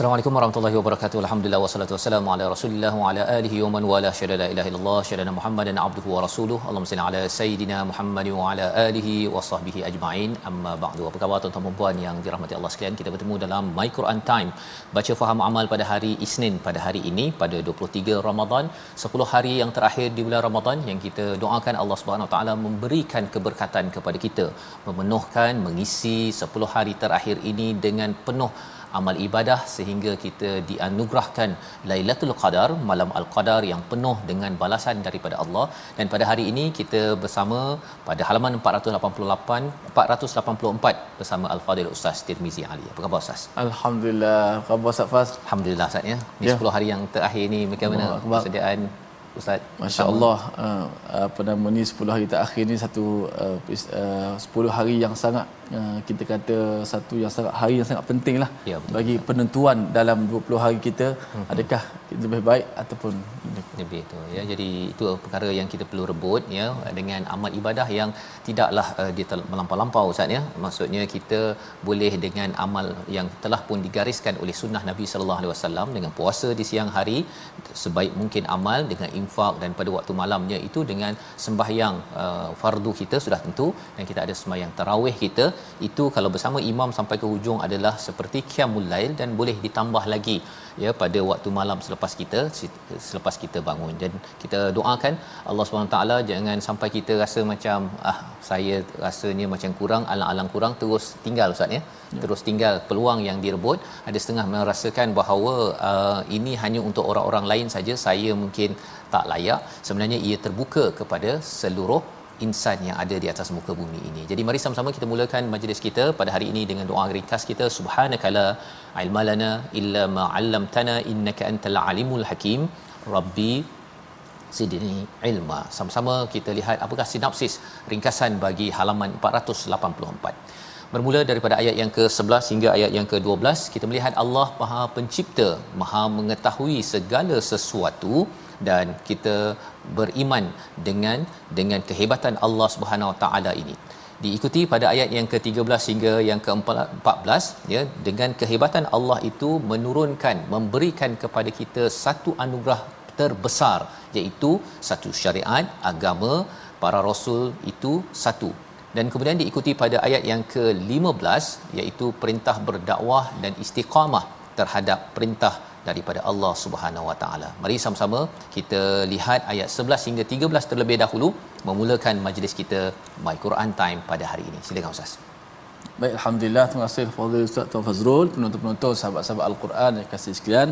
Assalamualaikum warahmatullahi wabarakatuh. Alhamdulillah wassalatu wassalamu ala Rasulillah wa ala alihi wa man wala syada la ilaha illallah syada Muhammadan abduhu wa rasuluh. Allahumma salli ala sayidina Muhammad wa ala alihi wa sahbihi ajma'in. Amma ba'du. Apa khabar tuan-tuan dan puan yang dirahmati Allah sekalian? Kita bertemu dalam My Quran Time. Baca faham amal pada hari Isnin pada hari ini pada 23 Ramadan, 10 hari yang terakhir di bulan Ramadan yang kita doakan Allah Subhanahu wa taala memberikan keberkatan kepada kita, memenuhkan mengisi 10 hari terakhir ini dengan penuh amal ibadah sehingga kita dianugerahkan Lailatul Qadar malam Al-Qadar yang penuh dengan balasan daripada Allah dan pada hari ini kita bersama pada halaman 488 484 bersama Al-Fadil Ustaz Tirmizi Ali. Apa khabar Ustaz? Alhamdulillah. Khabar Ustaz Fas? Alhamdulillah Ustaz ya. Ni Ya. 10 hari yang terakhir ni bagaimana persediaan Ustaz? Masya Allah uh, apa nama ni 10 hari terakhir ni satu uh, uh, 10 hari yang sangat uh, kita kata satu yang sangat hari yang sangat penting lah Ya, betul. bagi penentuan dalam 20 hari kita. Adakah kita lebih baik ataupun lebih itu ya. Jadi itu perkara yang kita perlu rebut ya dengan amal ibadah yang tidaklah uh, dia melampau-lampau ustaz ya. Maksudnya kita boleh dengan amal yang telah pun digariskan oleh sunnah Nabi sallallahu alaihi wasallam dengan puasa di siang hari sebaik mungkin amal dengan infak dan pada waktu malamnya itu dengan sembahyang uh, fardu kita sudah tentu dan kita ada sembahyang tarawih kita itu kalau bersama imam sampai ke hujung adalah seperti qiyamul lail dan boleh ditambah lagi ya pada waktu malam selepas kita selepas kita bangun. Dan kita doakan Allah SWT jangan sampai kita rasa macam ah saya rasanya macam kurang alang-alang kurang terus tinggal ustaz ya. Terus tinggal peluang yang direbut. Ada setengah merasakan bahawa uh, ini hanya untuk orang-orang lain saja. Saya mungkin tak layak. Sebenarnya ia terbuka kepada seluruh insan yang ada di atas muka bumi ini. Jadi mari sama-sama kita mulakan majlis kita pada hari ini dengan doa ringkas kita subhanakala ilmalana illa ma 'allamtana innaka antal alimul hakim. Rabbi zidni ilma. Sama-sama kita lihat apakah sinopsis ringkasan bagi halaman 484. Bermula daripada ayat yang ke-11 hingga ayat yang ke-12, kita melihat Allah Maha Pencipta, Maha mengetahui segala sesuatu dan kita beriman dengan dengan kehebatan Allah Subhanahu Wa Taala ini. Diikuti pada ayat yang ke-13 hingga yang ke-14 ya dengan kehebatan Allah itu menurunkan memberikan kepada kita satu anugerah terbesar iaitu satu syariat agama para rasul itu satu dan kemudian diikuti pada ayat yang ke-15 iaitu perintah berdakwah dan istiqamah terhadap perintah daripada Allah Subhanahu Wa Taala. Mari sama-sama kita lihat ayat 11 hingga 13 terlebih dahulu memulakan majlis kita My Quran Time pada hari ini. Silakan Ustaz. Baik, Alhamdulillah. Terima kasih kepada Ustaz Tuan Fazrul, penonton-penonton, sahabat-sahabat Al-Quran yang kasih sekalian.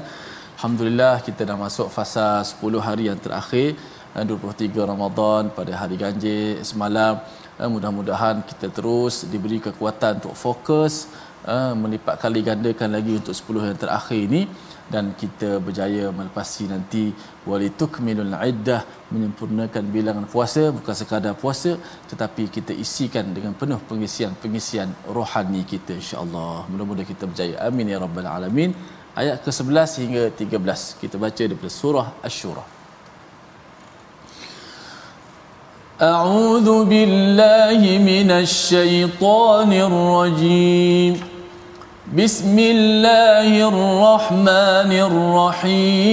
Alhamdulillah kita dah masuk fasa 10 hari yang terakhir eh, 23 Ramadan pada hari ganjil semalam. Eh, Mudah-mudahan kita terus diberi kekuatan untuk fokus eh, melipat kali gandakan lagi untuk 10 yang terakhir ini. Dan kita berjaya melepasi nanti walitukmilul iddah menyempurnakan bilangan puasa bukan sekadar puasa tetapi kita isikan dengan penuh pengisian-pengisian rohani kita insya-Allah. Mudah-mudahan kita berjaya. Amin ya rabbal alamin. Ayat ke-11 hingga 13 kita baca daripada surah asy-syura أعوذ بالله من الشيطان الرجيم. بسم الله الرحمن الرحيم.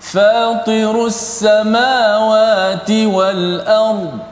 فاطر السماوات والأرض.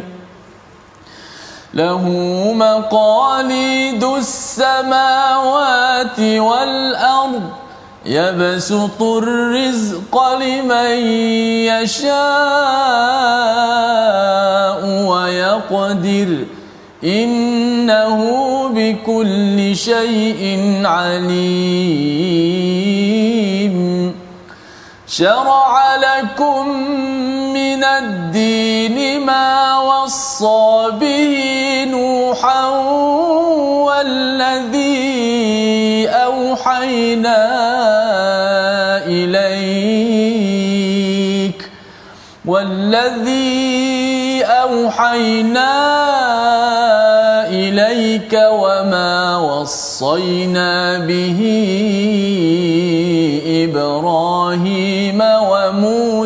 له مقاليد السماوات والأرض يبسط الرزق لمن يشاء ويقدر. إنه بكل شيء عليم. شرع لكم من الدين ما وصى به نوحا والذي أوحينا إليك والذي أوحينا إليك وما وصينا به إبراهيم وموسى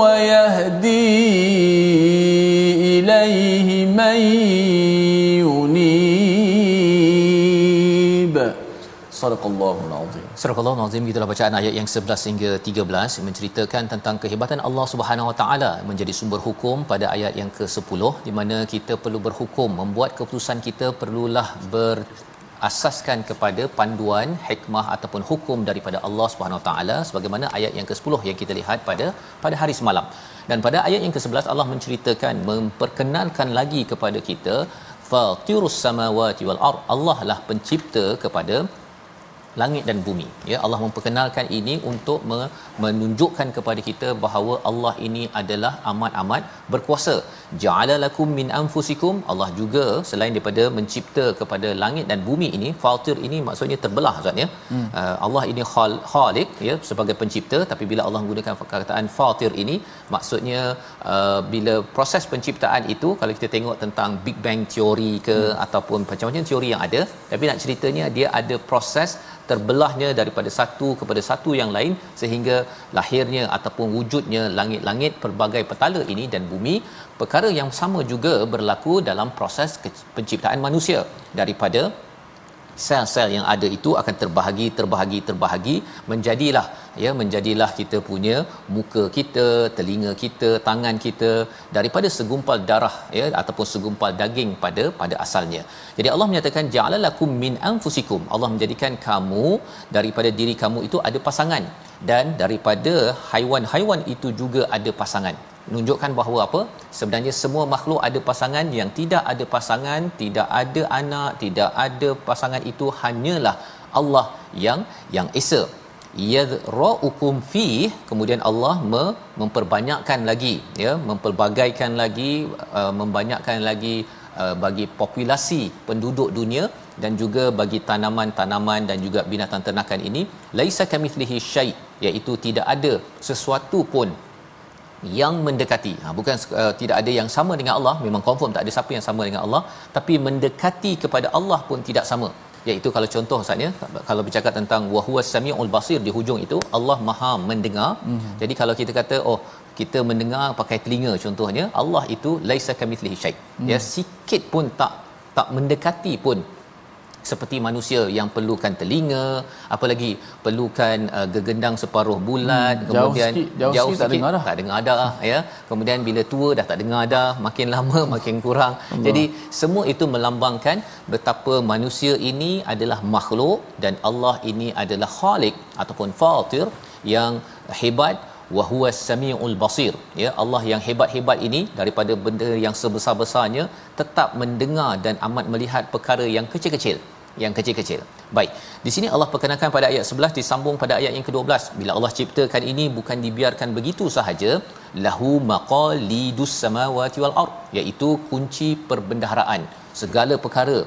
ويهدي إليه من ينيب صدق الله العظيم Surah Allah Nazim gitulah bacaan ayat yang 11 hingga 13 menceritakan tentang kehebatan Allah Subhanahu Wa Taala menjadi sumber hukum pada ayat yang ke-10 di mana kita perlu berhukum membuat keputusan kita perlulah ber asaskan kepada panduan hikmah ataupun hukum daripada Allah Subhanahu Taala sebagaimana ayat yang ke-10 yang kita lihat pada pada hari semalam. Dan pada ayat yang ke-11 Allah menceritakan memperkenalkan lagi kepada kita fatirus samawati wal ard Allah lah pencipta kepada langit dan bumi. Ya Allah memperkenalkan ini untuk me- menunjukkan kepada kita bahawa Allah ini adalah amat-amat berkuasa. Ja'ala lakum min anfusikum. Allah juga selain daripada mencipta kepada langit dan bumi ini fatir ini maksudnya terbelah ustaz ya. Hmm. uh, Allah ini khal khaliq ya sebagai pencipta. Tapi bila Allah menggunakan perkataan fatir ini maksudnya uh, bila proses penciptaan itu kalau kita tengok tentang big bang teori ke hmm. ataupun macam-macam teori yang ada tapi nak ceritanya dia ada proses terbelahnya daripada satu kepada satu yang lain sehingga lahirnya ataupun wujudnya langit-langit pelbagai petala ini dan bumi perkara yang sama juga berlaku dalam proses penciptaan manusia daripada sel-sel yang ada itu akan terbahagi terbahagi terbahagi. Menjadilah ya menjadilah kita punya muka kita telinga kita tangan kita daripada segumpal darah ya ataupun segumpal daging pada pada asalnya. Jadi Allah menyatakan ja'alalakum min anfusikum. Allah menjadikan kamu daripada diri kamu itu ada pasangan dan daripada haiwan-haiwan itu juga ada pasangan menunjukkan bahawa apa? Sebenarnya semua makhluk ada pasangan. Yang tidak ada pasangan tidak ada anak tidak ada pasangan itu hanyalah Allah yang yang esa. Yadraukum fi kemudian Allah me- memperbanyakkan lagi ya mempelbagaikan lagi uh, membanyakkan lagi uh, bagi populasi penduduk dunia dan juga bagi tanaman-tanaman dan juga binatang ternakan ini. Laisa kamithlihi syai iaitu tidak ada sesuatu pun yang mendekati. Ha, bukan uh, tidak ada yang sama dengan Allah. Memang confirm tak ada siapa yang sama dengan Allah. Tapi mendekati kepada Allah pun tidak sama. Iaitu kalau contoh saatnya kalau bercakap tentang wahwa samiul basir di hujung itu Allah Maha mendengar. Mm-hmm. jadi kalau kita kata oh kita mendengar pakai telinga contohnya Allah itu laisa kamithlihi syai. Mm. ya sikit pun tak tak mendekati pun seperti manusia yang perlukan telinga apalagi perlukan uh, gegendang separuh bulat hmm, kemudian jauh sikit, jauh jauh sikit, tak dengar dah. tak dengar dah ya. Kemudian bila tua dah tak dengar dah makin lama makin kurang. Allah. jadi semua itu melambangkan betapa manusia ini adalah makhluk dan Allah ini adalah khalik ataupun fatir yang hebat wa huwas samiul basir. Ya Allah yang hebat-hebat ini daripada benda yang sebesar-besarnya tetap mendengar dan amat melihat perkara yang kecil-kecil yang kecil-kecil. Baik. Di sini Allah perkenalkan pada ayat 11 disambung pada ayat yang ke-12. Bila Allah ciptakan ini bukan dibiarkan begitu sahaja, lahu maqalidus samawati wal ard, iaitu kunci perbendaharaan segala perkara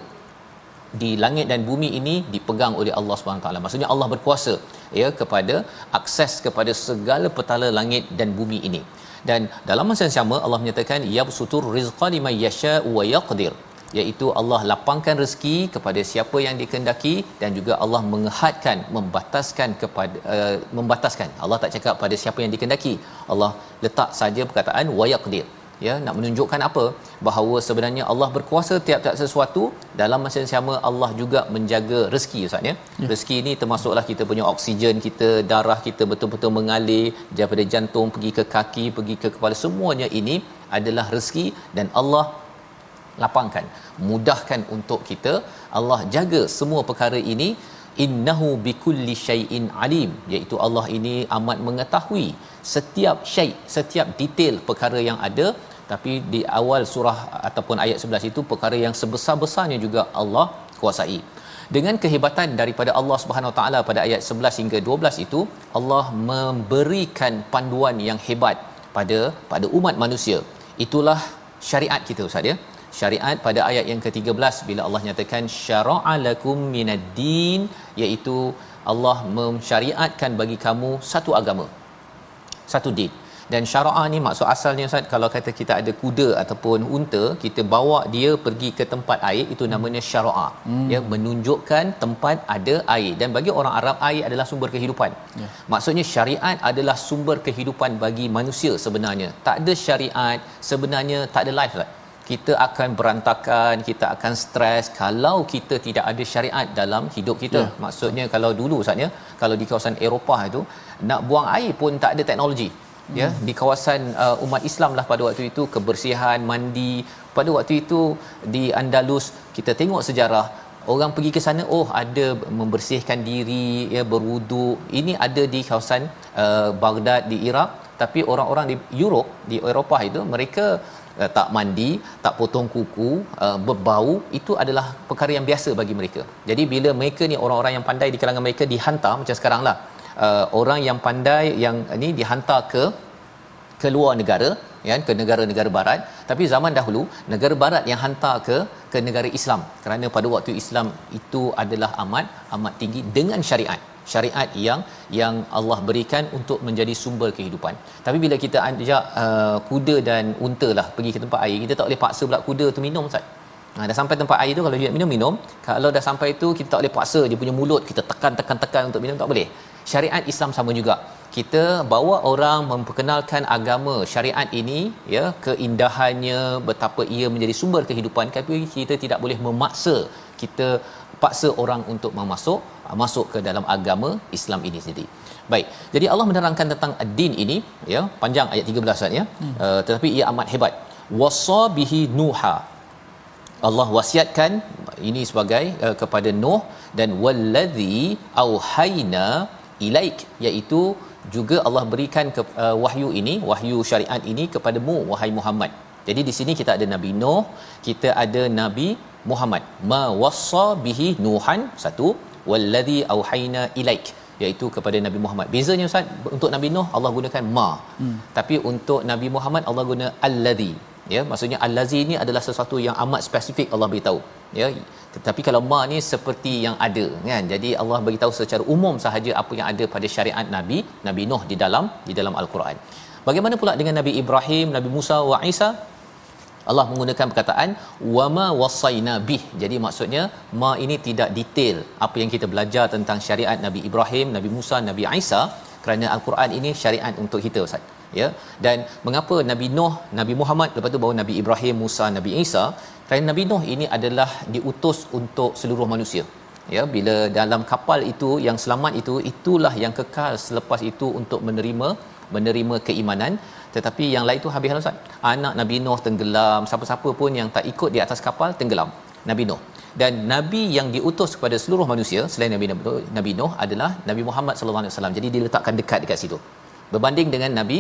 di langit dan bumi ini dipegang oleh Allah Subhanahu taala. Maksudnya Allah berkuasa ya kepada akses kepada segala petala langit dan bumi ini. Dan dalam masa yang sama Allah menyatakan yabsutur rizqa liman yasha wa yaqdir iaitu Allah lapangkan rezeki kepada siapa yang dikehendaki dan juga Allah mengehadkan membataskan kepada uh, membataskan. Allah tak cakap pada siapa yang dikehendaki. Allah letak saja perkataan wa yaqdir ya nak menunjukkan apa? Bahawa sebenarnya Allah berkuasa tiap-tiap sesuatu dalam masa yang sama Allah juga menjaga rezeki ustaz ya, ya. rezeki ini termasuklah kita punya oksigen kita darah kita betul-betul mengalir daripada jantung pergi ke kaki pergi ke kepala. Semuanya ini adalah rezeki dan Allah lapangkan mudahkan untuk kita Allah jaga semua perkara ini. Innahu bikulli syai'in alim iaitu Allah ini amat mengetahui setiap syai setiap detail perkara yang ada. Tapi di awal surah ataupun ayat 11 itu perkara yang sebesar-besarnya juga Allah kuasai. Dengan kehebatan daripada Allah Subhanahu taala pada ayat 11 hingga 12 itu Allah memberikan panduan yang hebat pada pada umat manusia. Itulah syariat kita ustaz ya syariat pada ayat yang ke-13 bila Allah nyatakan syara'a lakum minad din iaitu Allah mensyariatkan bagi kamu satu agama satu din. Dan syara'a ni maksud asalnya Ustaz kalau kata kita ada kuda ataupun unta kita bawa dia pergi ke tempat air itu namanya syara'a. Hmm. ya menunjukkan tempat ada air. Dan bagi orang Arab air adalah sumber kehidupan. Ya. maksudnya syariat adalah sumber kehidupan bagi manusia sebenarnya. Tak ada syariat sebenarnya tak ada life Ustaz kita akan berantakan kita akan stres kalau kita tidak ada syariat dalam hidup kita yeah. maksudnya kalau dulu saatnya kalau di kawasan Eropah itu nak buang air pun tak ada teknologi ya. hmm. ya di kawasan uh, umat Islam lah pada waktu itu kebersihan mandi pada waktu itu di Andalus kita tengok sejarah orang pergi ke sana oh ada membersihkan diri ya berwuduk ini ada di kawasan uh, Baghdad di Iraq tapi orang-orang di Europe di Eropah itu mereka uh, tak mandi, tak potong kuku, uh, berbau, itu adalah perkara yang biasa bagi mereka. Jadi bila mereka ni orang-orang yang pandai di kalangan mereka dihantar macam sekaranglah. Uh, orang yang pandai yang ni dihantar ke ke luar negara ya ke negara-negara barat tapi zaman dahulu negara barat yang hantar ke ke negara Islam kerana pada waktu Islam itu adalah amat amat tinggi dengan syariat syariat yang yang Allah berikan untuk menjadi sumber kehidupan. Tapi bila kita ajak uh, kuda dan unta lah pergi ke tempat air, kita tak boleh paksa pula kuda tu minum Ustaz. Ha, dah sampai tempat air tu kalau dia minum minum, kalau dah sampai tu kita tak boleh paksa dia punya mulut kita tekan tekan tekan untuk minum tak boleh. Syariat Islam sama juga. Kita bawa orang memperkenalkan agama syariat ini ya keindahannya betapa ia menjadi sumber kehidupan tapi kita tidak boleh memaksa kita paksa orang untuk memasuk masuk ke dalam agama Islam ini sendiri. Baik. Jadi Allah menerangkan tentang ad-din ini ya, panjang ayat 13 Ustaz ya. Hmm. Uh, tetapi ia amat hebat. Wasabihi Nuha. Allah wasiatkan ini sebagai uh, kepada Nuh dan wallazi auhayna ilaik iaitu juga Allah berikan ke, uh, wahyu ini wahyu syariat ini kepadamu wahai Muhammad. Jadi di sini kita ada Nabi Nuh, kita ada Nabi Muhammad. Ma wassa bihi Nuhan satu wallazi auhayna ilaik iaitu kepada Nabi Muhammad. Bezanya Ustaz untuk Nabi Nuh Allah gunakan ma. Hmm. Tapi untuk Nabi Muhammad Allah guna allazi. Ya, maksudnya allazi ini adalah sesuatu yang amat spesifik Allah beritahu. Ya, tetapi kalau ma ni seperti yang ada kan. Jadi Allah beritahu secara umum sahaja apa yang ada pada syariat Nabi Nabi Nuh di dalam di dalam Al-Quran. Bagaimana pula dengan Nabi Ibrahim, Nabi Musa wa Isa? Allah menggunakan perkataan wama wasaina bih. Jadi maksudnya ma ini tidak detail apa yang kita belajar tentang syariat Nabi Ibrahim, Nabi Musa, Nabi Isa kerana al-Quran ini syariat untuk kita Ustaz. Ya. Dan mengapa Nabi Nuh, Nabi Muhammad lepas tu baru Nabi Ibrahim, Musa, Nabi Isa? Kerana Nabi Nuh ini adalah diutus untuk seluruh manusia. Ya, bila dalam kapal itu yang selamat itu itulah yang kekal selepas itu untuk menerima menerima keimanan tetapi yang lain tu habis Ustaz. Anak Nabi Nuh tenggelam siapa-siapa pun yang tak ikut di atas kapal tenggelam. Nabi Nuh. Dan nabi yang diutus kepada seluruh manusia selain Nabi Nabi Nuh adalah Nabi Muhammad sallallahu alaihi wasallam. Jadi diletakkan dekat dekat situ. Berbanding dengan nabi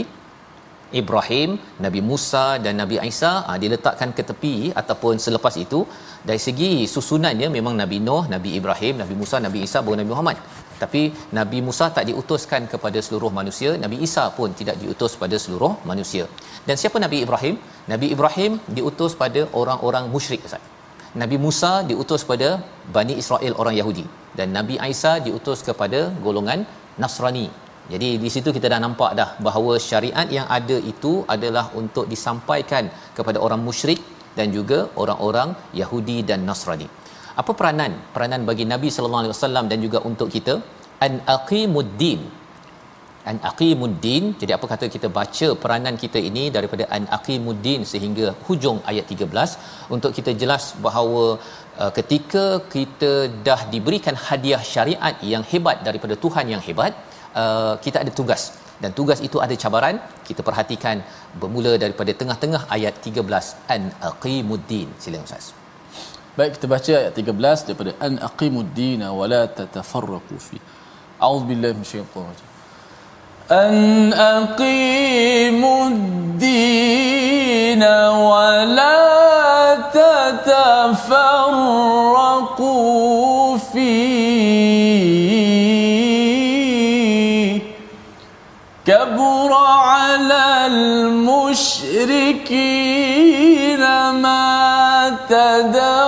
Ibrahim, Nabi Musa dan Nabi Isa ha, diletakkan ke tepi ataupun selepas itu dari segi susunannya memang Nabi Nuh, Nabi Ibrahim, Nabi Musa, Nabi Isa baru Nabi Muhammad. Tapi Nabi Musa tak diutuskan kepada seluruh manusia, Nabi Isa pun tidak diutus pada seluruh manusia. Dan siapa Nabi Ibrahim? Nabi Ibrahim diutus pada orang-orang musyrik Ustaz. Nabi Musa diutus pada Bani Israel orang Yahudi dan Nabi Isa diutus kepada golongan Nasrani jadi di situ kita dah nampak dah bahawa syariat yang ada itu adalah untuk disampaikan kepada orang musyrik dan juga orang-orang Yahudi dan Nasrani. Apa peranan? Peranan bagi Nabi sallallahu alaihi wasallam dan juga untuk kita? An aqimuddin. An aqimuddin. Jadi apa kata kita baca peranan kita ini daripada an aqimuddin sehingga hujung ayat 13 untuk kita jelas bahawa uh, ketika kita dah diberikan hadiah syariat yang hebat daripada Tuhan yang hebat Uh, kita ada tugas. Dan tugas itu ada cabaran. Kita perhatikan bermula daripada tengah-tengah ayat 13 an aqimuddin. Silakan ustaz baik kita baca ayat 13 daripada an aqimuddin wa la tatafarraqu fi a'udzubillahi minasyaitanir rajim an aqimuddin wa la tatafarraqu fi كبر على المشركين ما تدعوهم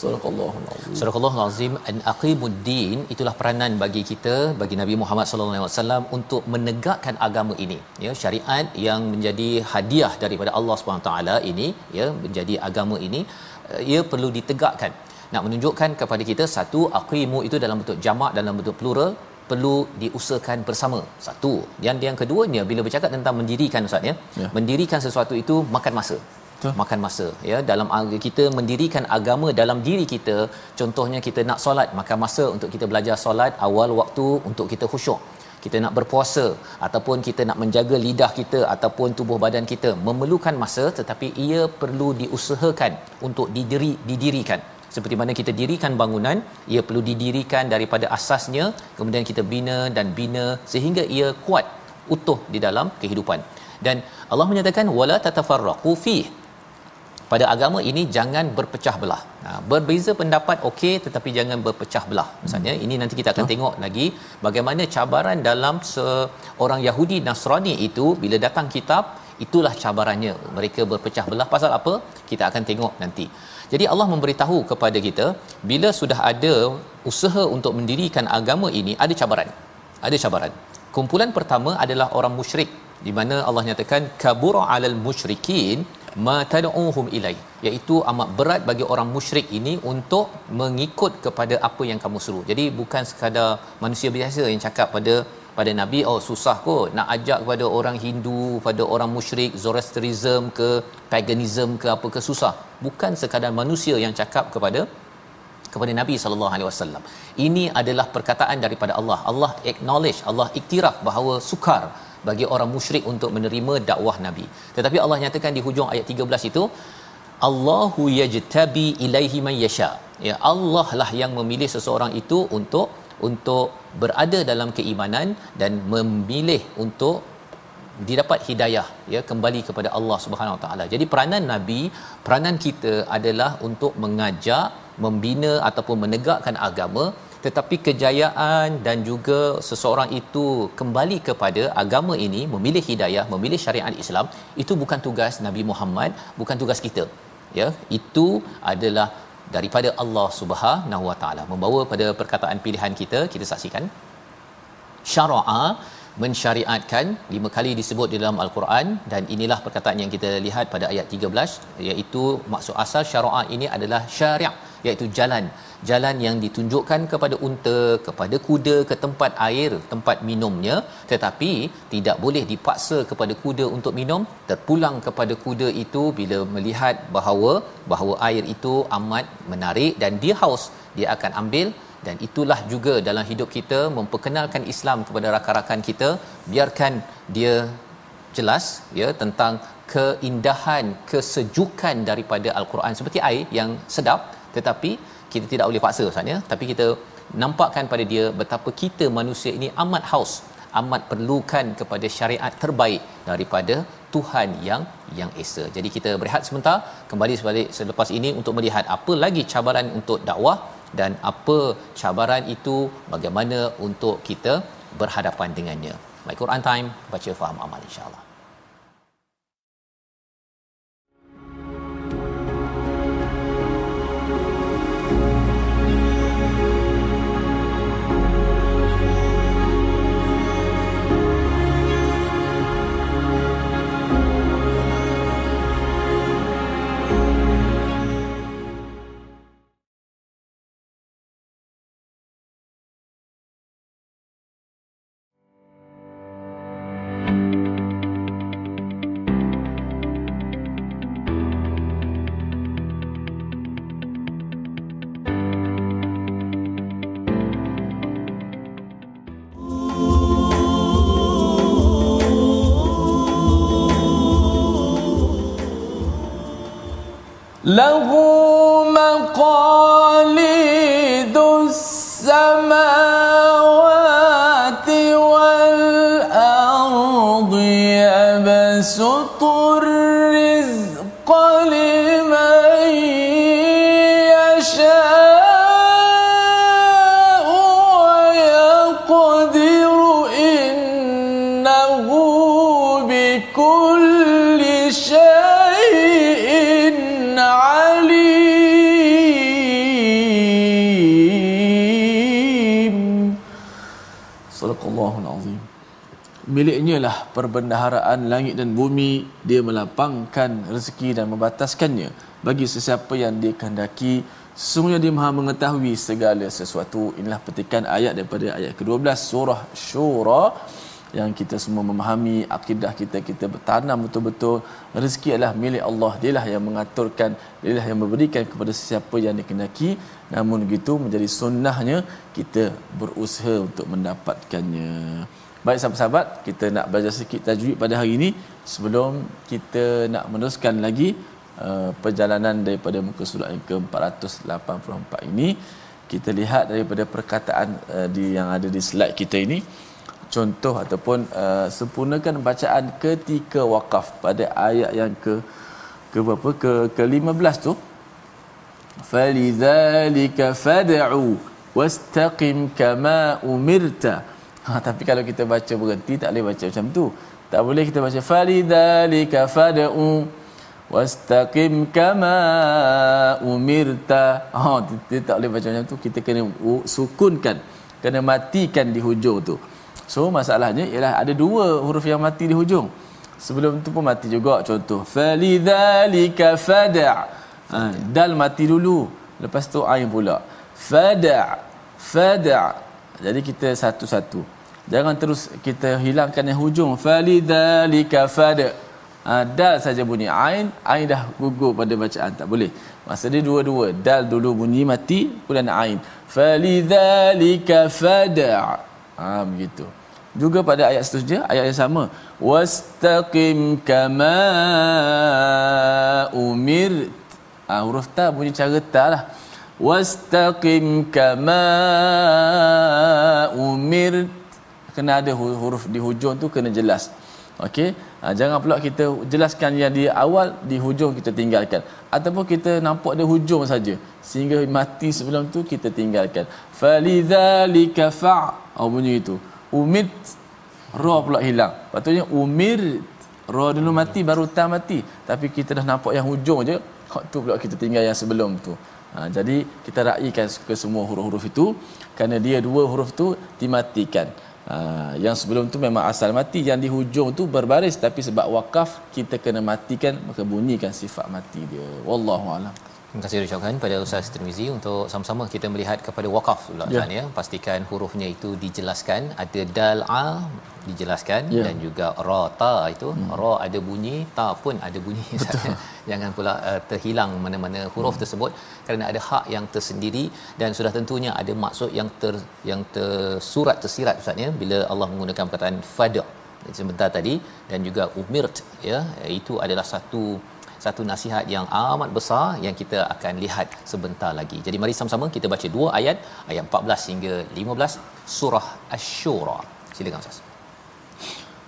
Surakallahul Azim. Surakallahul Azim an aqimud din itulah peranan bagi kita bagi Nabi Muhammad sallallahu alaihi wasallam untuk menegakkan agama ini. Ya, syariat yang menjadi hadiah daripada Allah Subhanahu taala ini ya menjadi agama ini eh, ia perlu ditegakkan. Nak menunjukkan kepada kita satu aqimu itu dalam bentuk jamak dalam bentuk plural perlu diusahakan bersama. Satu. Yang yang keduanya bila bercakap tentang mendirikan ustaz ya. ya. Mendirikan sesuatu itu makan masa. Betul. makan masa ya. Dalam kita mendirikan agama dalam diri kita contohnya kita nak solat makan masa untuk kita belajar solat awal waktu untuk kita khusyuk. Kita nak berpuasa ataupun kita nak menjaga lidah kita ataupun tubuh badan kita memerlukan masa tetapi ia perlu diusahakan untuk didiri didirikan. Seperti mana kita dirikan bangunan ia perlu didirikan daripada asasnya kemudian kita bina dan bina sehingga ia kuat utuh di dalam kehidupan. Dan Allah menyatakan wala tatafarraqu fih pada agama ini jangan berpecah belah. Ha, berbeza pendapat okey tetapi jangan berpecah belah. Misalnya ini nanti kita akan tengok lagi bagaimana cabaran dalam seorang Yahudi Nasrani itu bila datang kitab itulah cabarannya. Mereka berpecah belah pasal apa? Kita akan tengok nanti. Jadi Allah memberitahu kepada kita bila sudah ada usaha untuk mendirikan agama ini ada cabaran. Ada cabaran. Kumpulan pertama adalah orang musyrik di mana Allah nyatakan kabura alal musyrikin ma tad'uhum ilai iaitu amat berat bagi orang musyrik ini untuk mengikut kepada apa yang kamu suruh. Jadi bukan sekadar manusia biasa yang cakap pada pada nabi oh susah kot nak ajak kepada orang Hindu pada orang musyrik Zoroastrianism ke paganism ke apa ke susah. Bukan sekadar manusia yang cakap kepada kepada Nabi sallallahu alaihi wasallam. Ini adalah perkataan daripada Allah. Allah acknowledge, Allah iktiraf bahawa sukar bagi orang musyrik untuk menerima dakwah Nabi. Tetapi Allah nyatakan di hujung ayat 13 itu Allahu yajtabi ilaihi man yasha. Ya Allah lah yang memilih seseorang itu untuk untuk berada dalam keimanan dan memilih untuk didapat hidayah ya kembali kepada Allah Subhanahu Wa Taala. Jadi peranan nabi, peranan kita adalah untuk mengajak, membina ataupun menegakkan agama tetapi kejayaan dan juga seseorang itu kembali kepada agama ini memilih hidayah memilih syariat Islam itu bukan tugas Nabi Muhammad bukan tugas kita. Ya itu adalah daripada Allah Subhanahu Wa Taala. Membawa pada perkataan pilihan kita kita saksikan. Syara'a mensyariatkan lima kali disebut di dalam al-Quran dan inilah perkataan yang kita lihat pada ayat 13 iaitu maksud asal syariat ini adalah syariat iaitu jalan jalan yang ditunjukkan kepada unta kepada kuda ke tempat air tempat minumnya. Tetapi tidak boleh dipaksa kepada kuda untuk minum. Terpulang kepada kuda itu bila melihat bahawa bahawa air itu amat menarik dan dia haus dia akan ambil. Dan itulah juga dalam hidup kita memperkenalkan Islam kepada rakan-rakan kita. Biarkan dia jelas ya tentang keindahan kesejukan daripada al-Quran. Seperti air yang sedap tetapi kita tidak boleh paksa Ustaz ya tapi kita nampakkan pada dia betapa kita manusia ini amat haus amat perlukan kepada syariat terbaik daripada Tuhan yang yang esa. Jadi kita berehat sebentar kembali sebalik selepas ini untuk melihat apa lagi cabaran untuk dakwah dan apa cabaran itu bagaimana untuk kita berhadapan dengannya. My Quran Time baca faham amal insya-Allah. له مقام miliknya lah perbendaharaan langit dan bumi. Dia melapangkan rezeki dan membataskannya bagi sesiapa yang dia kehendaki sesungguhnya dia maha mengetahui segala sesuatu. Inilah petikan ayat daripada ayat ke-12 surah syura yang kita semua memahami akidah kita kita bertanam betul-betul. Rezeki adalah milik Allah. Dialah yang mengaturkan dialah yang memberikan kepada sesiapa yang dikehendaki. Namun begitu menjadi sunnahnya kita berusaha untuk mendapatkannya baik sahabat-sahabat kita nak belajar sikit tajwid pada hari ini sebelum kita nak meneruskan lagi uh, perjalanan daripada muka surat yang ke-484 ini. Kita lihat daripada perkataan uh, di yang ada di slide kita ini. Contoh ataupun uh, sempurnakan bacaan ketika wakaf pada ayat yang ke ke berapa? Ke ke-15 tu. Falidzalika fad'u wastaqim kama umirta ha tapi kalau kita baca berhenti tak boleh baca macam tu tak boleh kita baca falidzalika fad'u wastaqim kama umirta ha kita tak boleh baca macam tu kita kena sukunkan kena matikan di hujung tu So masalahnya ialah ada dua huruf yang mati di hujung. Sebelum tu pun mati juga contoh. Falidzalika fada'. Ha, dal mati dulu. Lepas tu ain pula. Fada' fada'. Jadi kita satu-satu. Jangan terus kita hilangkan yang hujung. Falidzalika fada'. Ha, dal saja bunyi ain, ain dah gugur pada bacaan tak boleh. Masa dia dua-dua. Dal dulu bunyi mati, kemudian ain. Falidzalika fada'. Ha, begitu juga pada ayat seterusnya ayat yang sama wastaqim kama umir ah huruf ta bunyi cara ta lah wastaqim kama umir kena ada huruf di hujung tu kena jelas. Okey? Ha, jangan pula kita jelaskan yang di awal di hujung kita tinggalkan. Ataupun kita nampak ada hujung saja sehingga mati sebelum tu kita tinggalkan. Falidzalika fa. Oh bunyi itu. Umit ra pula hilang. Patutnya umir ra dulu mati baru ta mati. Tapi kita dah nampak yang hujung je waktu pula kita tinggal yang sebelum tu ha, jadi kita raikan ke semua huruf-huruf itu kerana dia dua huruf tu dimatikan. Uh, yang sebelum tu memang asal mati yang di hujung tu berbaris. Tapi sebab wakaf kita kena matikan maka bunyikan sifat mati dia. Wallahu alam Terima kasih ucapkan pada Ustaz Tirmizi untuk sama-sama kita melihat kepada wakaf pula ya. ya. Pastikan hurufnya itu dijelaskan. Ada dal a dijelaskan ya. dan juga ra ta itu hmm. ra ada bunyi ta pun ada bunyi jangan pula uh, terhilang mana-mana huruf hmm. tersebut kerana ada hak yang tersendiri dan sudah tentunya ada maksud yang ter yang tersurat tersirat ustaz ya bila Allah menggunakan perkataan fada sebentar tadi dan juga umirt ya itu adalah satu satu nasihat yang amat besar yang kita akan lihat sebentar lagi. Jadi mari sama-sama kita baca dua ayat, ayat 14 hingga 15 surah Asy-Syura. Silakan Ustaz.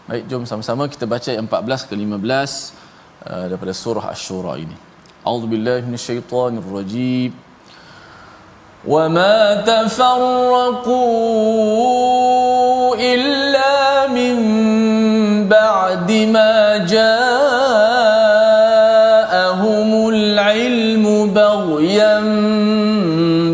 Baik, jom sama-sama kita baca ayat 14 ke 15 uh, daripada surah Asy-Syura ini. A'udzubillahi minasyaitonirrajim. وما تفرقوا إلا من بعد ما جاءهم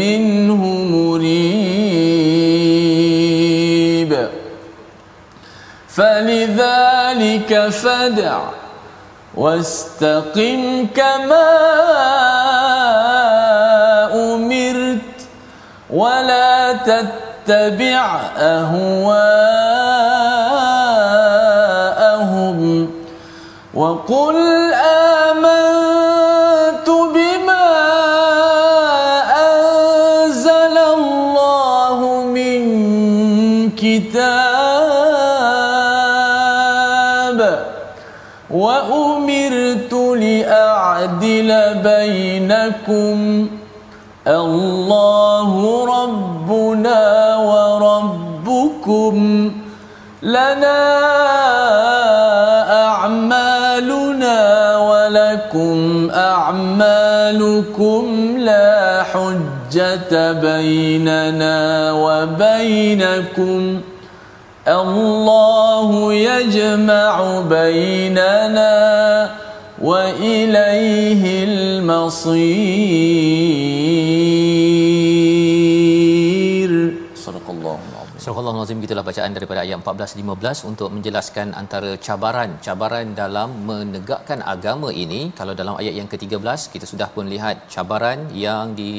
منه مريب. فلذلك فدع واستقم كما أمرت ولا تتبع أهواءهم. وقل آمنت كتاب وأمرت لأعدل بينكم الله ربنا وربكم لنا ولكم أعمالكم لا حجة بيننا وبينكم الله يجمع بيننا وإليه المصير. Subhanallah lazim gitulah bacaan daripada ayat 14 15 untuk menjelaskan antara cabaran-cabaran dalam menegakkan agama ini. Kalau dalam ayat yang ke-13 kita sudah pun lihat cabaran yang di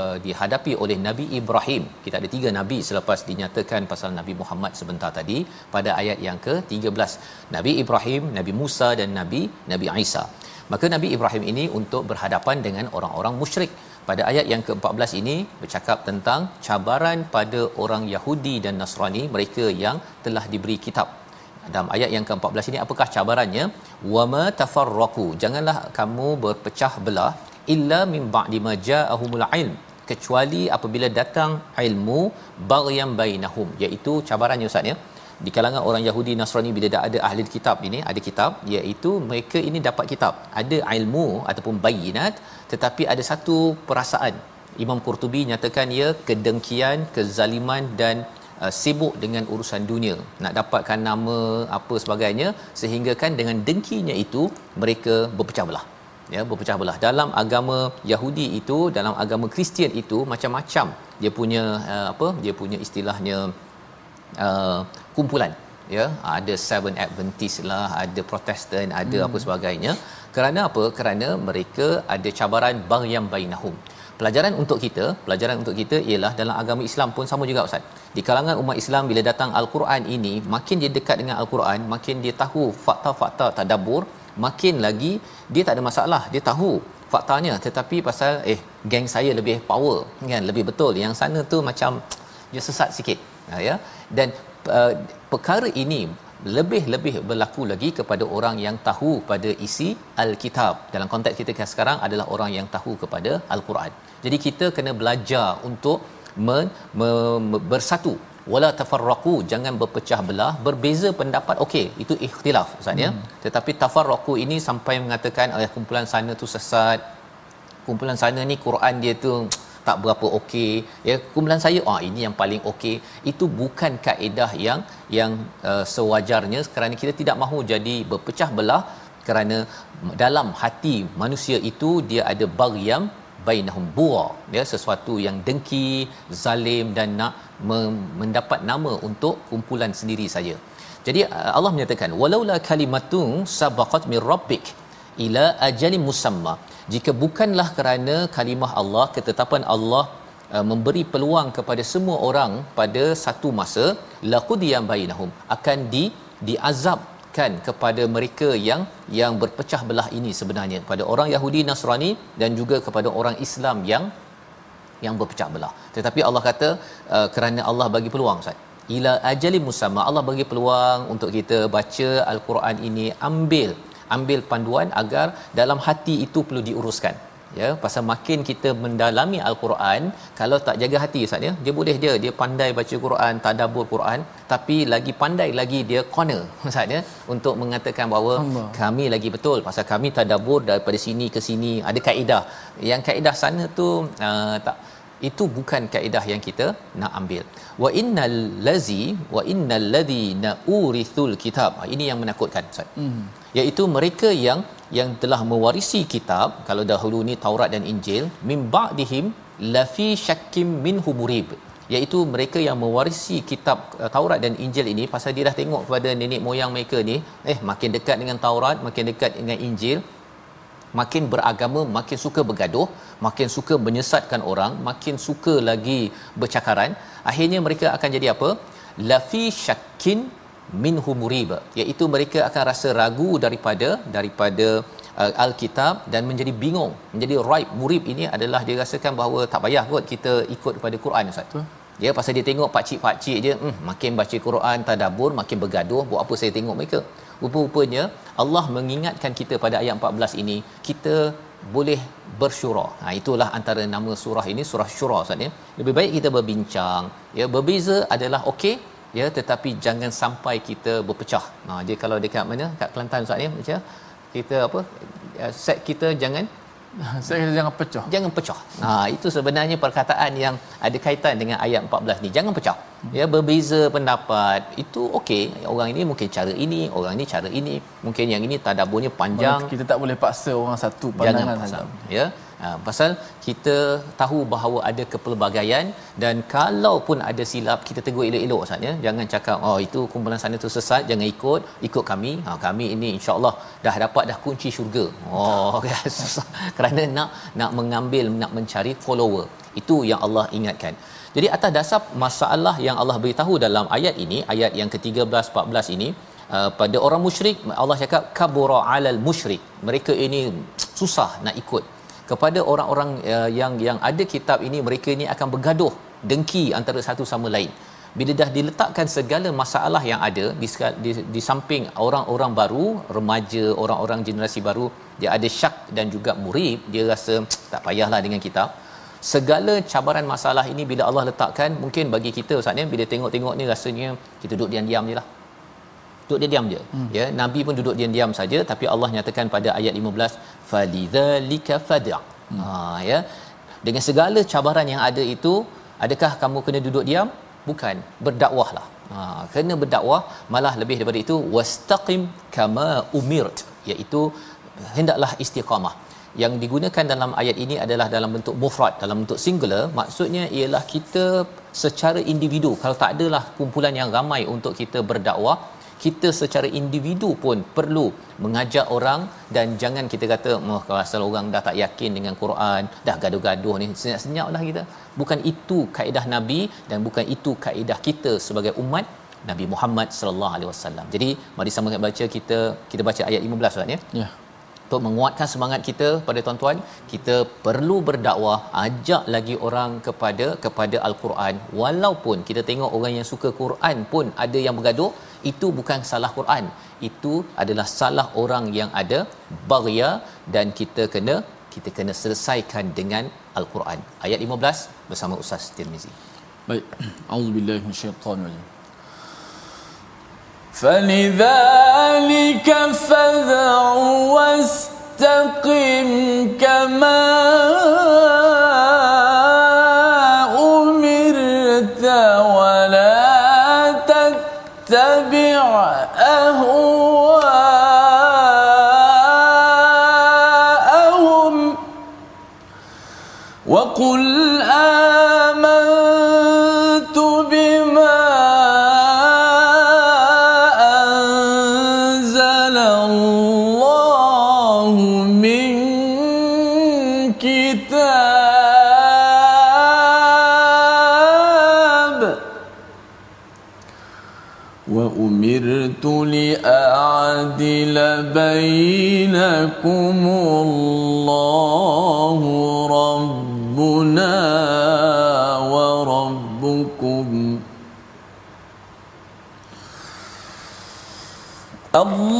uh, dihadapi oleh Nabi Ibrahim. Kita ada tiga nabi selepas dinyatakan pasal Nabi Muhammad sebentar tadi pada ayat yang ke-13. Nabi Ibrahim, Nabi Musa dan Nabi Nabi Isa. Maka Nabi Ibrahim ini untuk berhadapan dengan orang-orang musyrik. Pada ayat yang ke-14 ini bercakap tentang cabaran pada orang Yahudi dan Nasrani, mereka yang telah diberi kitab. Dalam ayat yang ke-14 ini apakah cabarannya? Wama tafarraqu. Janganlah kamu berpecah belah illa min ba'di ma ja'ahumul ilm kecuali apabila datang ilmu baghyam bainahum iaitu cabarannya ustaz ya di kalangan orang Yahudi Nasrani bila dah ada ahli kitab ini ada kitab iaitu mereka ini dapat kitab ada ilmu ataupun bayinat tetapi ada satu perasaan. Imam Qurtubi nyatakan ia kedengkian kezaliman dan uh, sibuk dengan urusan dunia. Nak dapatkan nama apa sebagainya sehingga kan dengan dengkinya itu mereka berpecah belah. Ya berpecah belah. Dalam agama Yahudi itu dalam agama Kristian itu macam-macam dia punya uh, apa dia punya istilahnya uh, kumpulan. Ya ada seven adventist lah ada protestan ada hmm. apa sebagainya kerana apa? Kerana mereka ada cabaran baghyam bainahum. Pelajaran untuk kita pelajaran untuk kita ialah dalam agama Islam pun sama juga ustaz. Di kalangan umat Islam bila datang al-Quran ini makin dia dekat dengan al-Quran makin dia tahu fakta-fakta tadabbur makin lagi dia tak ada masalah. Dia tahu faktanya tetapi pasal eh geng saya lebih power kan? Lebih betul. Yang sana tu macam dia sesat sikit ya. Dan uh, perkara ini lebih-lebih berlaku lagi kepada orang yang tahu pada isi al-kitab. Dalam konteks kita sekarang adalah orang yang tahu kepada al-Quran. Jadi kita kena belajar untuk men, me, me, bersatu. Wala tafarraqu jangan berpecah belah berbeza pendapat. Okey itu ikhtilaf ustaz ya. Hmm. tetapi tafarraqu ini sampai mengatakan oh, kumpulan sana tu sesat. Kumpulan sana ni Quran dia tu tak berapa okey ya. Kumpulan saya ah ini yang paling okey. Itu bukan kaedah yang yang uh, sewajarnya kerana kita tidak mahu jadi berpecah belah kerana dalam hati manusia itu dia ada baghiyam bainahum buwa ya. Sesuatu yang dengki zalim dan nak mendapat nama untuk kumpulan sendiri saja. Jadi uh, Allah menyatakan walaula kalimatun sabaqat min rabbik ila ajalin musamma. Jika bukanlah kerana kalimah Allah ketetapan Allah uh, memberi peluang kepada semua orang pada satu masa laqudiyam bainahum akan di diazabkan kepada mereka yang yang berpecah belah ini sebenarnya. Pada orang Yahudi Nasrani dan juga kepada orang Islam yang yang berpecah belah. Tetapi Allah kata uh, kerana Allah bagi peluang Ustaz. Ila ajali musamma Allah bagi peluang untuk kita baca al-Quran ini ambil ambil panduan agar dalam hati itu perlu diuruskan. Ya pasal makin kita mendalami al-Quran kalau tak jaga hati ustaz ya dia boleh dia dia pandai baca Quran tadabbur Quran tapi lagi pandai lagi dia corner ustaz ya untuk mengatakan bahawa Allah. kami lagi betul. Pasal kami tadabbur daripada sini ke sini ada kaedah. Yang kaedah sana tu uh, tak itu bukan kaedah yang kita nak ambil. Wa innal lazi wa innal ladina urithul kitab. Ah, ini yang menakutkan ustaz. Hmm. Iaitu mereka yang yang telah mewarisi kitab kalau dahulu ni Taurat dan Injil min ba'dihim lafi syakkim minhu murib. Iaitu mereka yang mewarisi kitab uh, Taurat dan Injil ini pasal dia dah tengok kepada nenek moyang mereka ni eh makin dekat dengan Taurat makin dekat dengan Injil makin beragama makin suka bergaduh makin suka menyesatkan orang makin suka lagi bercakaran akhirnya mereka akan jadi apa? Lafi syakkin minhu muriba iaitu mereka akan rasa ragu daripada daripada uh, alkitab dan menjadi bingung menjadi raib murib ini adalah dia rasakan bahawa tak payah kot kita ikut kepada Quran ustaz Betul. Ya pasal dia tengok pak cik pak cik je hmm, makin baca Quran tadabbur makin bergaduh buat apa saya tengok mereka rupa-rupanya Allah mengingatkan kita pada ayat 14 ini kita boleh bersyura. Ha itulah antara nama surah ini surah syura Ustaz ya. Lebih baik kita berbincang. Ya berbeza adalah okey ya tetapi jangan sampai kita berpecah. Ha jadi kalau dekat mana kat Kelantan Ustaz ya macam kita apa ya, set kita jangan saya kata jangan pecah. Jangan pecah. Ha itu sebenarnya perkataan yang ada kaitan dengan ayat 14 ni. Jangan pecah. Ya berbeza pendapat. Itu okey. Orang ini mungkin cara ini, orang ini cara ini. Mungkin yang ini tadaburnya panjang. Kita tak boleh paksa orang satu pandangan saja. Ya. Ha, pasal kita tahu bahawa ada kepelbagaian dan kalau pun ada silap kita tegur elok-elok Ustaz ya. Jangan cakap oh itu kumpulan sana tu sesat jangan ikut ikut kami. Ha, kami ini insyaallah dah dapat dah kunci syurga. Oh kan susah. Kerana nak nak mengambil nak mencari follower. Itu yang Allah ingatkan. Jadi atas dasar masalah yang Allah beritahu dalam ayat ini ayat yang ke-13 14 ini Uh, pada orang musyrik Allah cakap kabura alal musyrik. Mereka ini susah nak ikut kepada orang-orang uh, yang yang ada kitab ini mereka ini akan bergaduh dengki antara satu sama lain. Bila dah diletakkan segala masalah yang ada di, di, di samping orang-orang baru remaja orang-orang generasi baru dia ada syak dan juga murid dia rasa tak payahlah dengan kitab. Segala cabaran masalah ini bila Allah letakkan mungkin bagi kita ustaz ni bila tengok-tengok ni rasanya kita duduk diam-diam je lah duduk dia diam je. Hmm. ya nabi pun duduk diam-diam saja tapi Allah nyatakan pada ayat 15 falidzalika fad'a hmm. ha ya. Dengan segala cabaran yang ada itu adakah kamu kena duduk diam? Bukan. Berdakwahlah. Ha kena berdakwah malah lebih daripada itu wastaqim kama umirt. Iaitu hendaklah istiqamah. Yang digunakan dalam ayat ini adalah dalam bentuk mufrad dalam bentuk singular. Maksudnya ialah kita secara individu kalau tak adalah kumpulan yang ramai untuk kita berdakwah kita secara individu pun perlu mengajak orang dan jangan kita kata oh kalau asal orang dah tak yakin dengan Quran dah gaduh-gaduh ni senyap-senyaplah kita bukan itu kaedah nabi dan bukan itu kaedah kita sebagai umat Nabi Muhammad sallallahu alaihi wasallam. Jadi mari sama baca kita kita baca ayat 15 Ustaz ya. Ya untuk menguatkan semangat kita pada tuan-tuan kita perlu berdakwah ajak lagi orang kepada kepada al-Quran walaupun kita tengok orang yang suka Quran pun ada yang bergaduh itu bukan salah Quran itu adalah salah orang yang ada baghya dan kita kena kita kena selesaikan dengan al-Quran ayat 15 bersama Ustaz Tirmizi Baik. Auzubillahi minasyaitanir rajim. فلذلك فدع واستقم كما بينكم الله ربنا وربكم الله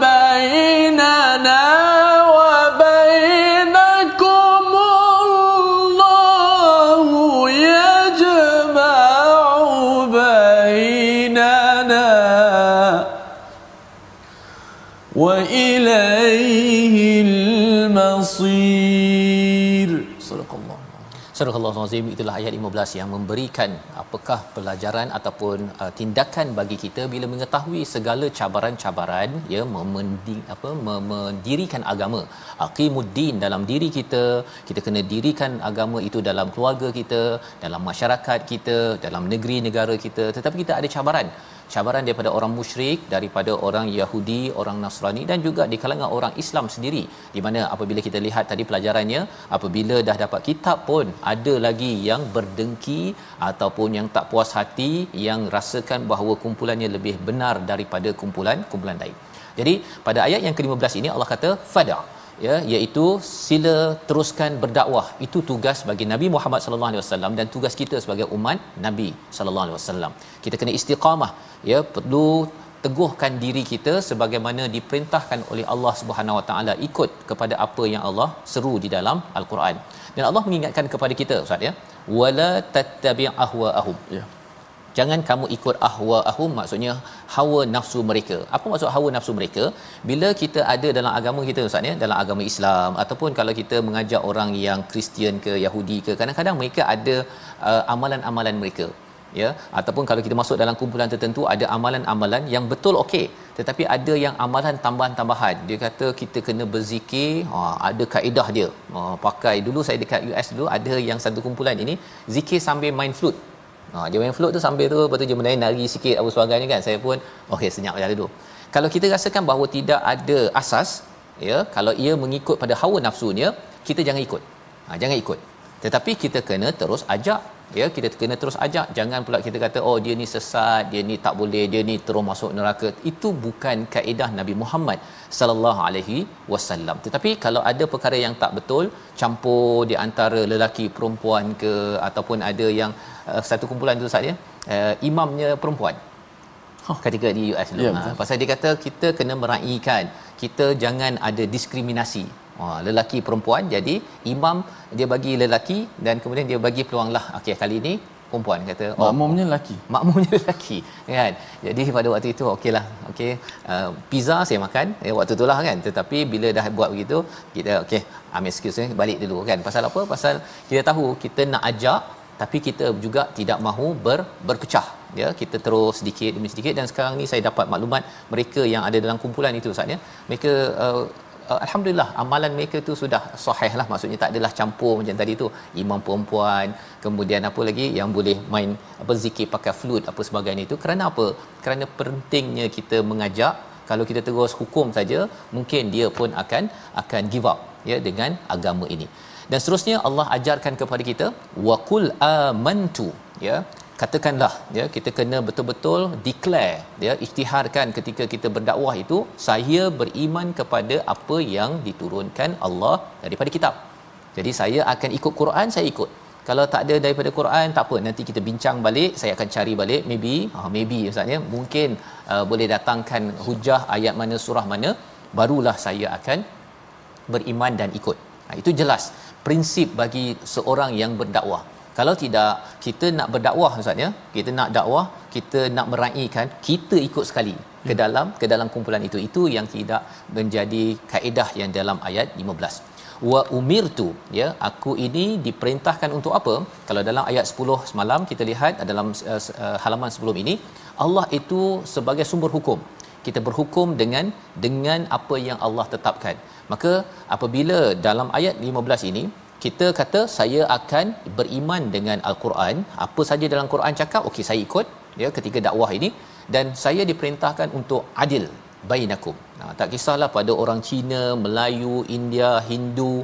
بيننا Surah Al-Azim itulah ayat 15 yang memberikan apakah pelajaran ataupun uh, tindakan bagi kita bila mengetahui segala cabaran-cabaran ya memending apa mendirikan agama. Aqimuddin dalam diri kita kita kena dirikan agama itu dalam keluarga kita dalam masyarakat kita dalam negeri negara kita. Tetapi kita ada cabaran cabaran daripada orang musyrik daripada orang Yahudi orang Nasrani dan juga di kalangan orang Islam sendiri. Di mana apabila kita lihat tadi pelajarannya apabila dah dapat kitab pun ada lagi yang berdengki ataupun yang tak puas hati yang rasakan bahawa kumpulannya lebih benar daripada kumpulan-kumpulan lain. Jadi pada ayat yang ke-15 ini Allah kata fada ya iaitu sila teruskan berdakwah. Itu tugas bagi Nabi Muhammad sallallahu alaihi wasallam dan tugas kita sebagai umat Nabi sallallahu alaihi wasallam. Kita kena istiqamah ya perlu teguhkan diri kita sebagaimana diperintahkan oleh Allah Subhanahu Wa Taala ikut kepada apa yang Allah seru di dalam al-Quran. Dan Allah mengingatkan kepada kita ustaz ya wala tattabi' ahwaahum ya Jangan kamu ikut ahwa ahum maksudnya hawa nafsu mereka. Apa maksud hawa nafsu mereka? Bila kita ada dalam agama kita ustaz ya, dalam agama Islam ataupun kalau kita mengajak orang yang Kristian ke Yahudi ke, kadang-kadang mereka ada uh, amalan-amalan mereka. Ya, ataupun kalau kita masuk dalam kumpulan tertentu ada amalan-amalan yang betul okey, tetapi ada yang amalan tambahan-tambahan. Dia kata kita kena berzikir, ha, ada kaedah dia. Ha, pakai dulu saya dekat US dulu ada yang satu kumpulan ini zikir sambil main flute. Ha, dia main float tu sambil tu lepas tu dia menari nari sikit apa sebagainya kan. Saya pun okey senyap je dulu. Kalau kita rasakan bahawa tidak ada asas ya, kalau ia mengikut pada hawa nafsunya, kita jangan ikut. Ha, jangan ikut. Tetapi kita kena terus ajak ya kita kena terus ajak. Jangan pula kita kata oh dia ni sesat dia ni tak boleh dia ni terus masuk neraka. Itu bukan kaedah Nabi Muhammad sallallahu alaihi wasallam. Tetapi kalau ada perkara yang tak betul campur di antara lelaki perempuan ke ataupun ada yang uh, satu kumpulan tu saja uh, imamnya perempuan. Ketika di US dulu Ya, ha, betul. pasal dia kata kita kena meraihkan. Kita jangan ada diskriminasi Ha, lelaki perempuan jadi imam dia bagi lelaki dan kemudian dia bagi peluang lah. Okey kali ni perempuan kata makmumnya lelaki. makmumnya lelaki kan? Jadi pada waktu itu okeylah okey. Uh, pizza saya makan eh, waktu itulah kan? Tetapi bila dah buat begitu kita okey ambil excuse ni balik dulu kan? Pasal apa? Pasal kita tahu kita nak ajak tapi kita juga tidak mahu ber, berpecah. Ya kita terus sedikit demi sedikit dan sekarang ni saya dapat maklumat mereka yang ada dalam kumpulan itu. Ustaz ya mereka uh, uh, alhamdulillah amalan mereka tu sudah sahih lah. Maksudnya tak adalah campur macam tadi tu. Imam perempuan kemudian apa lagi yang boleh main apa zikir pakai flute apa sebagainya itu. Kerana apa? Kerana pentingnya kita mengajak kalau kita terus hukum saja mungkin dia pun akan akan give up ya dengan agama ini. Dan seterusnya Allah ajarkan kepada kita waqul amantu ya katakanlah ya kita kena betul-betul declare ya isytiharkan ketika kita berdakwah itu saya beriman kepada apa yang diturunkan Allah daripada kitab. Jadi saya akan ikut Quran saya ikut. Kalau tak ada daripada Quran tak apa. Nanti kita bincang balik saya akan cari balik. Maybe uh, maybe ustaznya mungkin uh, boleh datangkan hujah ayat mana surah mana barulah saya akan beriman dan ikut. Ha, itu jelas prinsip bagi seorang yang berdakwah kalau tidak kita nak berdakwah ustaz ya? Kita nak dakwah kita nak meraihkan kita ikut sekali ke hmm. dalam ke dalam kumpulan itu. Itu yang tidak menjadi kaedah yang dalam ayat 15 wa umirtu ya aku ini diperintahkan untuk apa? Kalau dalam ayat 10 semalam kita lihat dalam uh, uh, halaman sebelum ini Allah itu sebagai sumber hukum. Kita berhukum dengan dengan apa yang Allah tetapkan. Maka apabila dalam ayat 15 ini kita kata saya akan beriman dengan al-Quran apa saja dalam Quran cakap okey saya ikut ya ketika dakwah ini dan saya diperintahkan untuk adil bainakum. Nah, tak kisahlah pada orang Cina, Melayu, India, Hindu,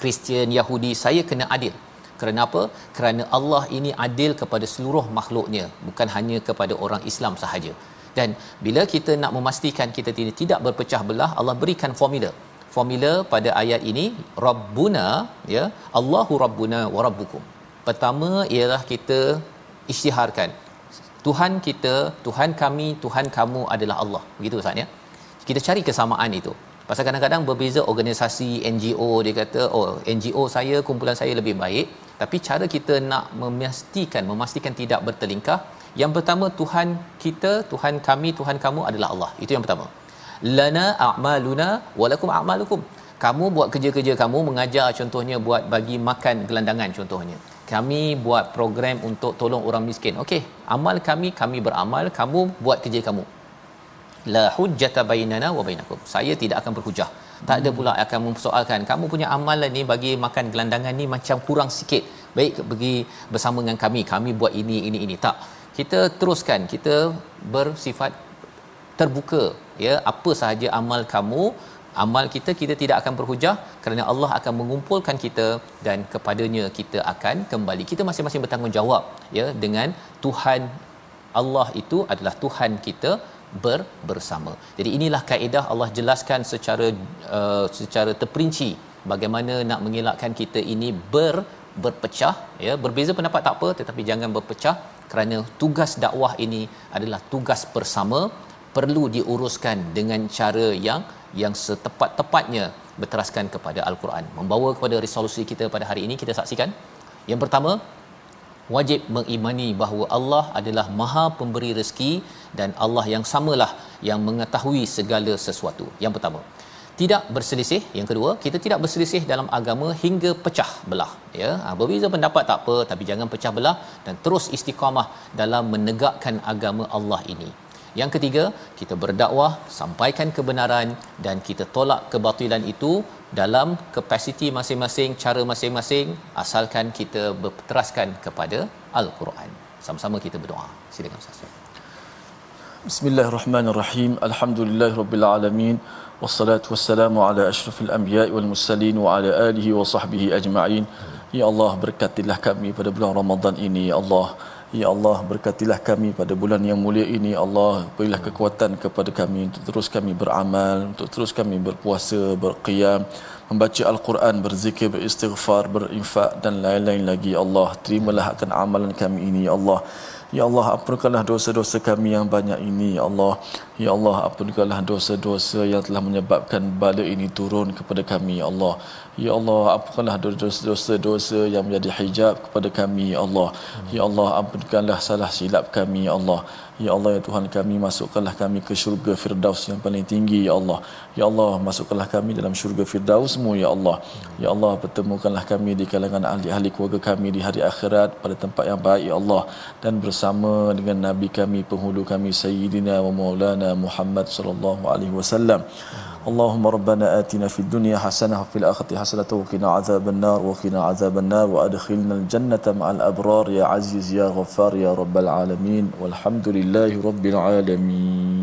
Kristian, Yahudi, saya kena adil. Kerana apa? Kerana Allah ini adil kepada seluruh makhluknya, bukan hanya kepada orang Islam sahaja. Dan bila kita nak memastikan kita tidak berpecah belah, Allah berikan formula. Formula pada ayat ini, Rabbuna, ya, Allahu Rabbuna wa Rabbukum. Pertama ialah kita isytiharkan Tuhan kita, Tuhan kami, Tuhan kamu adalah Allah. Begitu Ustaz ya. Kita cari kesamaan itu. Pasal kadang-kadang berbeza organisasi NGO dia kata oh NGO saya kumpulan saya lebih baik tapi cara kita nak memastikan memastikan tidak bertelingkah yang pertama Tuhan kita Tuhan kami Tuhan kamu adalah Allah itu yang pertama lana a'maluna walakum a'malukum kamu buat kerja-kerja kamu mengajar contohnya buat bagi makan gelandangan contohnya kami buat program untuk tolong orang miskin. Okey, amal kami kami beramal, kamu buat kerja kamu. La hujjata bainana wa bainakum. Saya tidak akan berhujah. Tak ada pula akan mempersoalkan kamu punya amalan ni bagi makan gelandangan ni macam kurang sikit. Baik pergi bersama dengan kami, kami buat ini ini ini. Tak. Kita teruskan, kita bersifat terbuka ya apa sahaja amal kamu amal kita kita tidak akan berhujah kerana Allah akan mengumpulkan kita dan kepadanya kita akan kembali kita masing-masing bertanggungjawab ya dengan Tuhan Allah itu adalah Tuhan kita ber, bersama. Jadi inilah kaedah Allah jelaskan secara uh, secara terperinci bagaimana nak mengelakkan kita ini ber berpecah ya berbeza pendapat tak apa tetapi jangan berpecah kerana tugas dakwah ini adalah tugas bersama perlu diuruskan dengan cara yang yang setepat-tepatnya berteraskan kepada al-Quran. Membawa kepada resolusi kita pada hari ini kita saksikan. Yang pertama, wajib mengimani bahawa Allah adalah Maha Pemberi rezeki dan Allah yang samalah yang mengetahui segala sesuatu. Yang pertama, tidak berselisih. Yang kedua, kita tidak berselisih dalam agama hingga pecah belah. Ya, ha, berbeza pendapat tak apa, tapi jangan pecah belah dan terus istiqamah dalam menegakkan agama Allah ini. Yang ketiga, kita berdakwah, sampaikan kebenaran dan kita tolak kebatilan itu dalam kapasiti masing-masing, cara masing-masing asalkan kita berteraskan kepada Al-Quran. Sama-sama kita berdoa. Silakan Ustaz. Bismillahirrahmanirrahim. Alhamdulillahirabbil Wassalatu wassalamu ala asyrafil anbiya'i wal mursalin wa ala alihi wa sahbihi ajma'in. Ya Allah berkatilah kami pada bulan Ramadan ini ya Allah. Ya Allah berkatilah kami pada bulan yang mulia ini. Ya Allah berilah kekuatan kepada kami untuk terus kami beramal untuk terus kami berpuasa berqiyam membaca al-Quran berzikir beristighfar berinfak dan lain-lain lagi. Ya Allah terimalah akan amalan kami ini. Ya Allah Ya Allah ampunkanlah dosa-dosa kami yang banyak ini. Ya Allah Ya Allah ampunkanlah dosa-dosa yang telah menyebabkan bala ini turun kepada kami Ya Allah Ya Allah ampunkanlah dosa-dosa yang menjadi hijab kepada kami Ya Allah Ya Allah ampunkanlah salah silap kami Ya Allah Ya Allah ya Tuhan kami masukkanlah kami ke syurga Firdaus yang paling tinggi ya Allah. Ya Allah masukkanlah kami dalam syurga Firdausmu ya Allah. Ya Allah pertemukanlah kami di kalangan ahli-ahli keluarga kami di hari akhirat pada tempat yang baik ya Allah dan bersama dengan nabi kami penghulu kami Sayyidina wa Maulana Muhammad sallallahu alaihi wasallam. اللهم ربنا آتنا في الدنيا حسنة وفي الآخرة حسنة وقنا عذاب النار وقنا عذاب النار وأدخلنا الجنة مع الأبرار يا عزيز يا غفار يا رب العالمين والحمد لله رب العالمين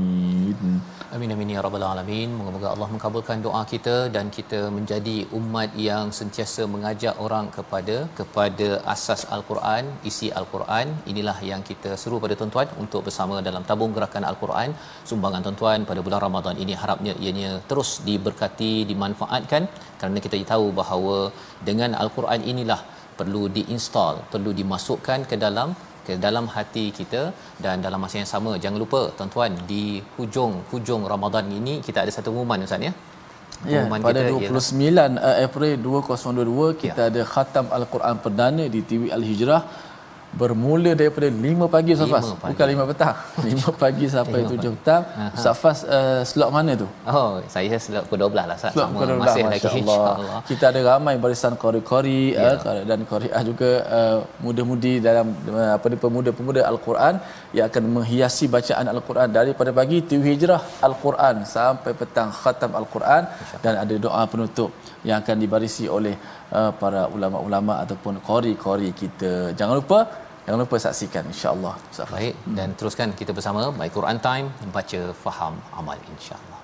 Amin amin ya rabbal alamin. Moga-moga Allah mengabulkan doa kita dan kita menjadi umat yang sentiasa mengajak orang kepada kepada asas al-Quran, isi al-Quran. Inilah yang kita seru pada tuan-tuan untuk bersama dalam tabung gerakan al-Quran. Sumbangan tuan-tuan pada bulan Ramadan ini harapnya ianya terus diberkati, dimanfaatkan kerana kita tahu bahawa dengan al-Quran inilah perlu diinstal, perlu dimasukkan ke dalam ke dalam hati kita dan dalam masa yang sama jangan lupa tuan-tuan di hujung hujung Ramadan ini kita ada satu pengumuman ustaz ya. Ya, pada 29 ialah... Uh, April 2022 kita ya. ada khatam al-Quran perdana di TV Al-Hijrah bermula daripada 5 pagi Safas bukan 5 petang. 5 pagi sampai 7 petang. Safas uh, slot mana tu? Oh saya slot pukul 12 lah slot sama 12, masih lagi insyaallah. Kita ada ramai barisan kori-kori ya. uh, dan koriah juga uh, muda-mudi dalam uh, apa ni pemuda-pemuda al-Quran yang akan menghiasi bacaan al-Quran. Daripada pagi TV Hijrah al-Quran sampai petang khatam al-Quran dan ada doa penutup yang akan dibarisi oleh uh, para ulama-ulama ataupun kori-kori kita. Jangan lupa Jangan lupa saksikan insya-Allah. Baik dan teruskan kita bersama My Quran Time baca faham amal insya-Allah.